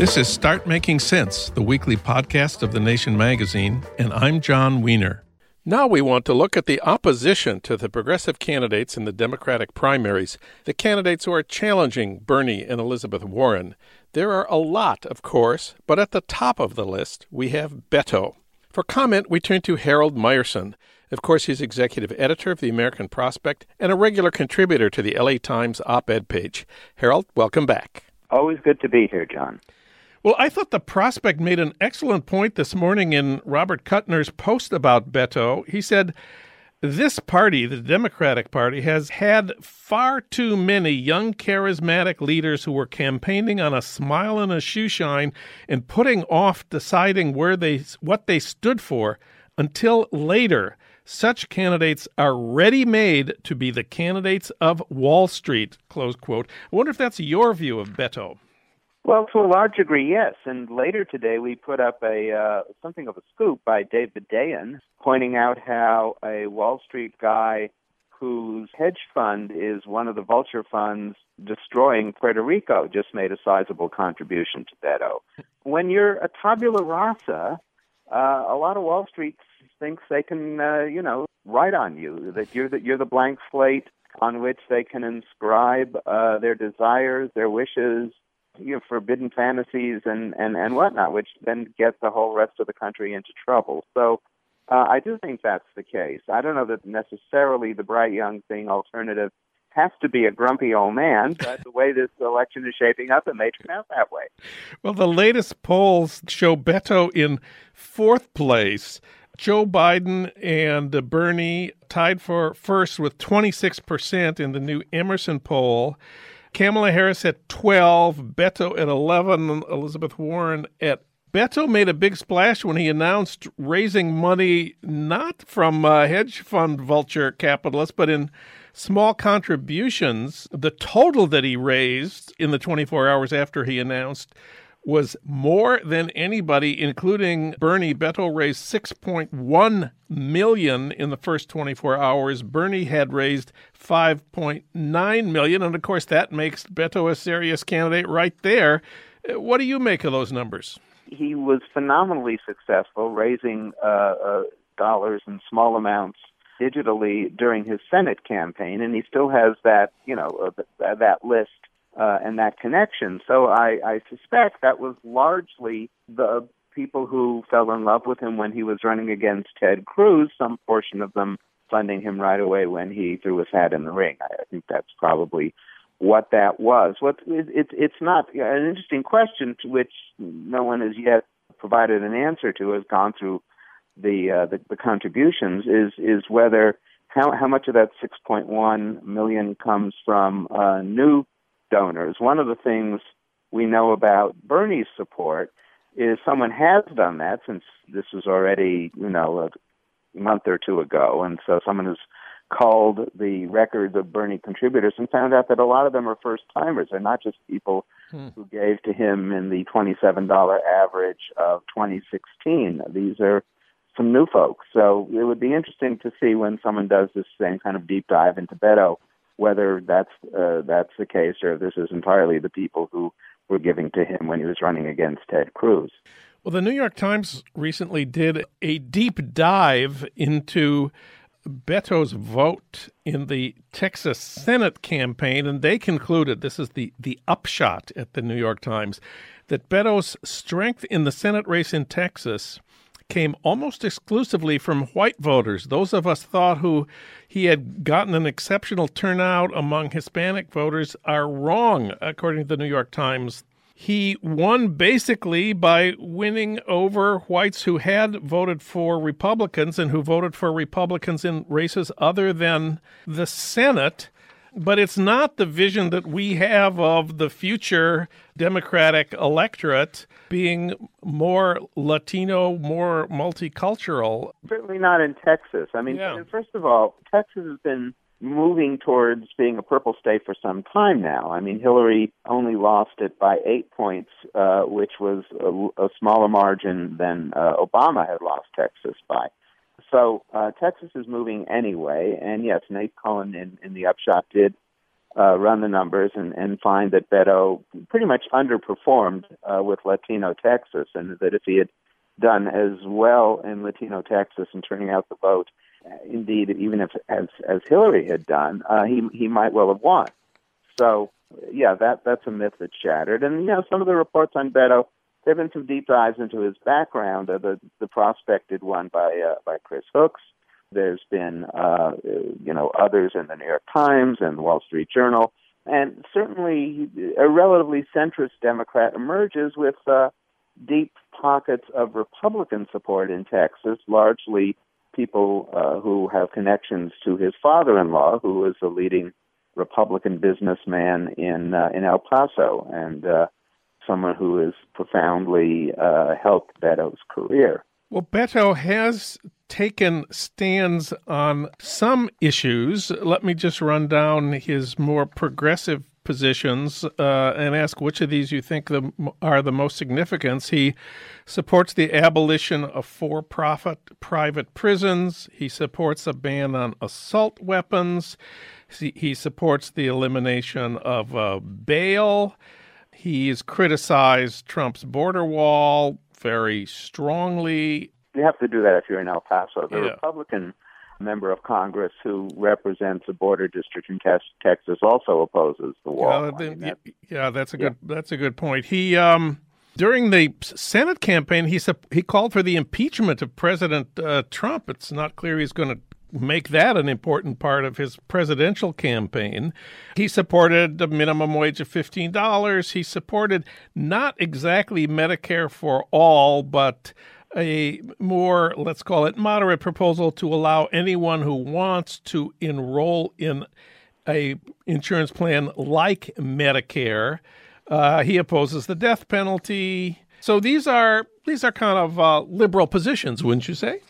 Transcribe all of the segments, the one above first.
This is Start Making Sense, the weekly podcast of The Nation magazine, and I'm Jon Wiener. Now we want to look at the opposition to the progressive candidates in the Democratic primaries, the candidates who are challenging Bernie and Elizabeth Warren. There are a lot, of course, but at the top of the list we have Beto. For comment, we turn to Harold Meyerson. Of course, he's executive editor of the American Prospect and a regular contributor to the LA Times op ed page. Harold, welcome back. Always good to be here, John. Well, I thought the prospect made an excellent point this morning in Robert Kuttner's post about Beto. He said, This party, the Democratic Party, has had far too many young, charismatic leaders who were campaigning on a smile and a shoe shine and putting off deciding where they what they stood for until later. Such candidates are ready made to be the candidates of Wall Street. Close quote. I wonder if that's your view of Beto. Well, to a large degree, yes. And later today, we put up a uh, something of a scoop by David Dayen, pointing out how a Wall Street guy whose hedge fund is one of the vulture funds destroying Puerto Rico just made a sizable contribution to Beto. When you're a tabula rasa, uh, a lot of Wall Street thinks they can, uh, you know, write on you that you're the, you're the blank slate on which they can inscribe uh, their desires, their wishes, you know, forbidden fantasies and, and, and whatnot, which then get the whole rest of the country into trouble. So uh, I do think that's the case. I don't know that necessarily the bright young thing alternative has to be a grumpy old man, but the way this election is shaping up, it may turn out that way. Well, the latest polls show Beto in fourth place. Joe Biden and Bernie tied for first with 26% in the new Emerson poll. Kamala Harris at 12, Beto at 11, Elizabeth Warren at Beto made a big splash when he announced raising money not from uh, hedge fund vulture capitalists, but in small contributions. The total that he raised in the 24 hours after he announced was more than anybody, including Bernie. Beto raised 6.1 million in the first 24 hours. Bernie had raised 5.9 million, and of course that makes Beto a serious candidate right there. What do you make of those numbers? He was phenomenally successful, raising uh, uh, dollars in small amounts digitally during his Senate campaign, and he still has that, you know, uh, that list uh, and that connection. So I, I suspect that was largely the people who fell in love with him when he was running against Ted Cruz, some portion of them funding him right away when he threw his hat in the ring. I, think that's probably what that was. What it, it, it's not an interesting question to which no one has yet provided an answer to. Has gone through the uh, the, the contributions is is whether how how much of that 6.1 million comes from uh, new donors. One of the things we know about Bernie's support is someone has done that since this was already, you know, a month or two ago. And so someone has called the records of Bernie contributors and found out that a lot of them are first timers. They're not just people hmm. who gave to him in the $27 average of 2016. These are some new folks. So it would be interesting to see when someone does this same kind of deep dive into Beto whether that's uh, that's the case or this is entirely the people who were giving to him when he was running against Ted Cruz. Well, the New York Times recently did a deep dive into Beto's vote in the Texas Senate campaign, and they concluded this is the, the upshot at the New York Times that Beto's strength in the Senate race in Texas came almost exclusively from white voters. Those of us thought who he had gotten an exceptional turnout among Hispanic voters are wrong, according to the New York Times. He won basically by winning over whites who had voted for Republicans and who voted for Republicans in races other than the Senate. But it's not the vision that we have of the future Democratic electorate being more Latino, more multicultural. Certainly not in Texas. I mean, Yeah. first of all, Texas has been moving towards being a purple state for some time now. I mean, Hillary only lost it by eight points, uh, which was a, a smaller margin than uh, Obama had lost Texas by. So uh, Texas is moving anyway, and yes, Nate Cohn in, in the upshot did uh, run the numbers and, and find that Beto pretty much underperformed uh, with Latino Texas, and that if he had done as well in Latino Texas and turning out the vote, uh, indeed, even if as as Hillary had done, uh, he he might well have won. So yeah, that that's a myth that's shattered. And you know, some of the reports on Beto, there have been some deep dives into his background. Uh, the the prospected one by uh, by Chris Hooks. There's been uh, you know others in the New York Times and the Wall Street Journal, and certainly a relatively centrist Democrat emerges with uh, deep pockets of Republican support in Texas, largely people uh, who have connections to his father-in-law, who is a leading Republican businessman in uh, in El Paso, and uh, someone who has profoundly uh, helped Beto's career. Well, Beto has taken stands on some issues. Let me just run down his more progressive positions uh, and ask which of these you think the, are the most significant. He supports the abolition of for profit private prisons, he supports a ban on assault weapons, he, he supports the elimination of uh, bail. He's criticized Trump's border wall very strongly. You have to do that if you're in El Paso. The Yeah. Republican member of Congress who represents a border district in Texas also opposes the wall. Yeah, I mean, that- yeah, that's a good that's a good point. He um during the Senate campaign, he he called for the impeachment of President uh, Trump. It's not clear he's going to make that an important part of his presidential campaign. He supported a minimum wage of fifteen dollars. He supported not exactly Medicare for all, but a more, let's call it, moderate proposal to allow anyone who wants to enroll in a insurance plan like Medicare. Uh, he opposes the death penalty. So these are these are kind of uh, liberal positions, wouldn't you say?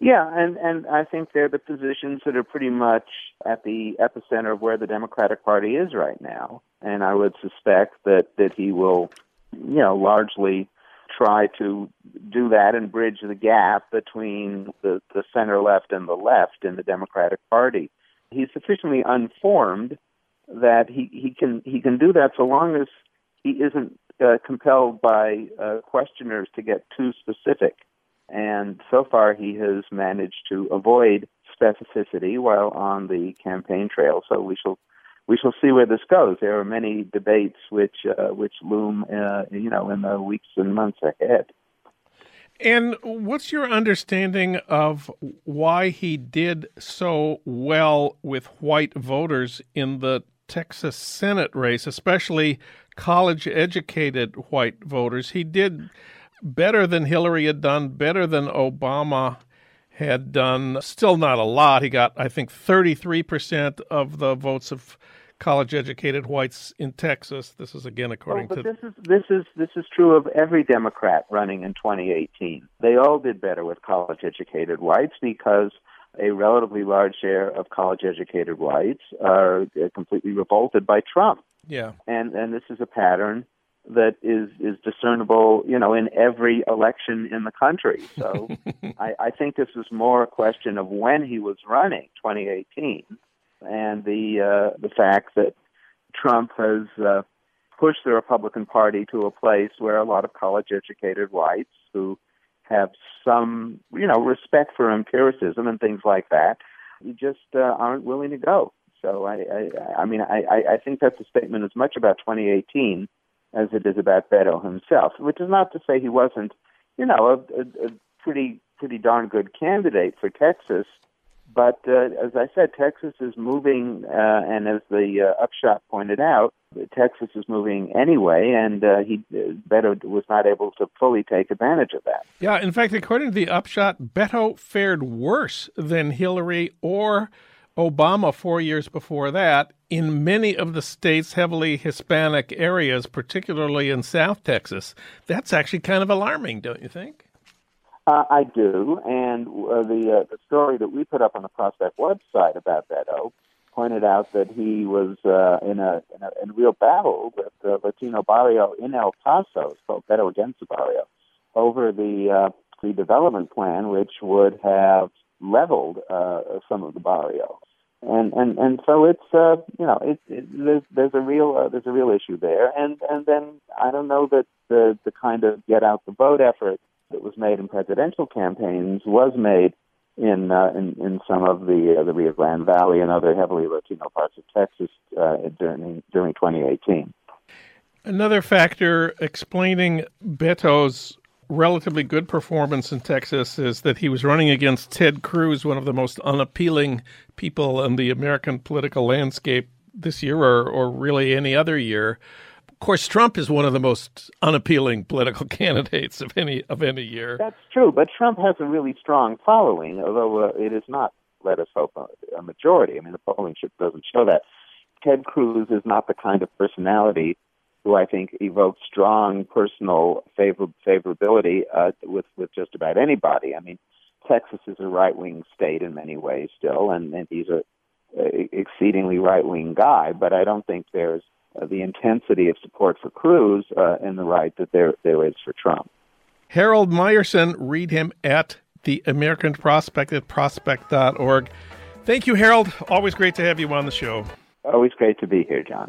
Yeah, and and I think they're the positions that are pretty much at the epicenter of where the Democratic Party is right now. And I would suspect that that he will, you know, largely try to do that and bridge the gap between the the center left and the left in the Democratic Party. He's sufficiently unformed that he he can he can do that so long as he isn't uh, compelled by uh, questioners to get too specific and so far he has managed to avoid specificity while on the campaign trail. So we shall we shall see where this goes. There are many debates which uh, which loom, uh, you know, in the weeks and months ahead. And what's your understanding of why he did so well with white voters in the Texas Senate race, especially college educated white voters? He did better than Hillary had done, better than Obama had done. Still not a lot. He got, I think, 33% of the votes of college educated whites in Texas. This is again according to but this is this is this is true of every Democrat running in 2018. They all did better with college-educated whites because a relatively large share of college-educated whites are uh, completely revolted by Trump. yeah. and and this is a pattern that is is discernible, you know, in every election in the country. So I, I think this is more a question of when he was running, 2018, and the uh, the fact that Trump has uh, pushed the Republican Party to a place where a lot of college-educated whites who have some, you know, respect for empiricism and things like that, just uh, aren't willing to go. So I, I, I mean, I, I- I think that's a statement as much about 2018 as it is about Beto himself. Which is not to say he wasn't, you know, a, a, a pretty pretty darn good candidate for Texas But uh, as I said, Texas is moving, uh, and as the uh, upshot pointed out, Texas is moving anyway, and uh, he uh, Beto was not able to fully take advantage of that. Yeah, in fact, according to the upshot, Beto fared worse than Hillary or Obama four years before that in many of the state's heavily Hispanic areas, particularly in South Texas. That's actually kind of alarming, don't you think? Uh, I do, and uh, the uh, the story that we put up on the Prospect website about Beto pointed out that he was uh, in, a, in a in a real battle with the Latino barrio in El Paso, called Beto against the barrio, over the uh, the development plan, which would have leveled uh, some of the barrio and and and so it's uh you know it, it there's there's a real uh, there's a real issue there and and then I don't know that the the kind of get out the vote effort that was made in presidential campaigns was made in uh, in in some of the uh, the Rio Grande Valley and other heavily Latino parts of Texas uh, during during 2018. Another factor explaining Beto's relatively good performance in Texas is that he was running against Ted Cruz, one of the most unappealing people in the American political landscape this year or, or really any other year. Of course, Trump is one of the most unappealing political candidates of any of any year. That's true, but Trump has a really strong following, although uh, it is not, let us hope, a majority. I mean, the polling doesn't show that. Ted Cruz is not the kind of personality who I think evokes strong personal favor- favorability uh, with with just about anybody. I mean, Texas is a right wing state in many ways still, and, and he's a, a exceedingly right wing guy. But I don't think there's uh, the intensity of support for Cruz uh, in the right that there there is for Trump. Harold Meyerson, read him at the American Prospect at prospect.org. Thank you, Harold. Always great to have you on the show. Always great to be here, Jon.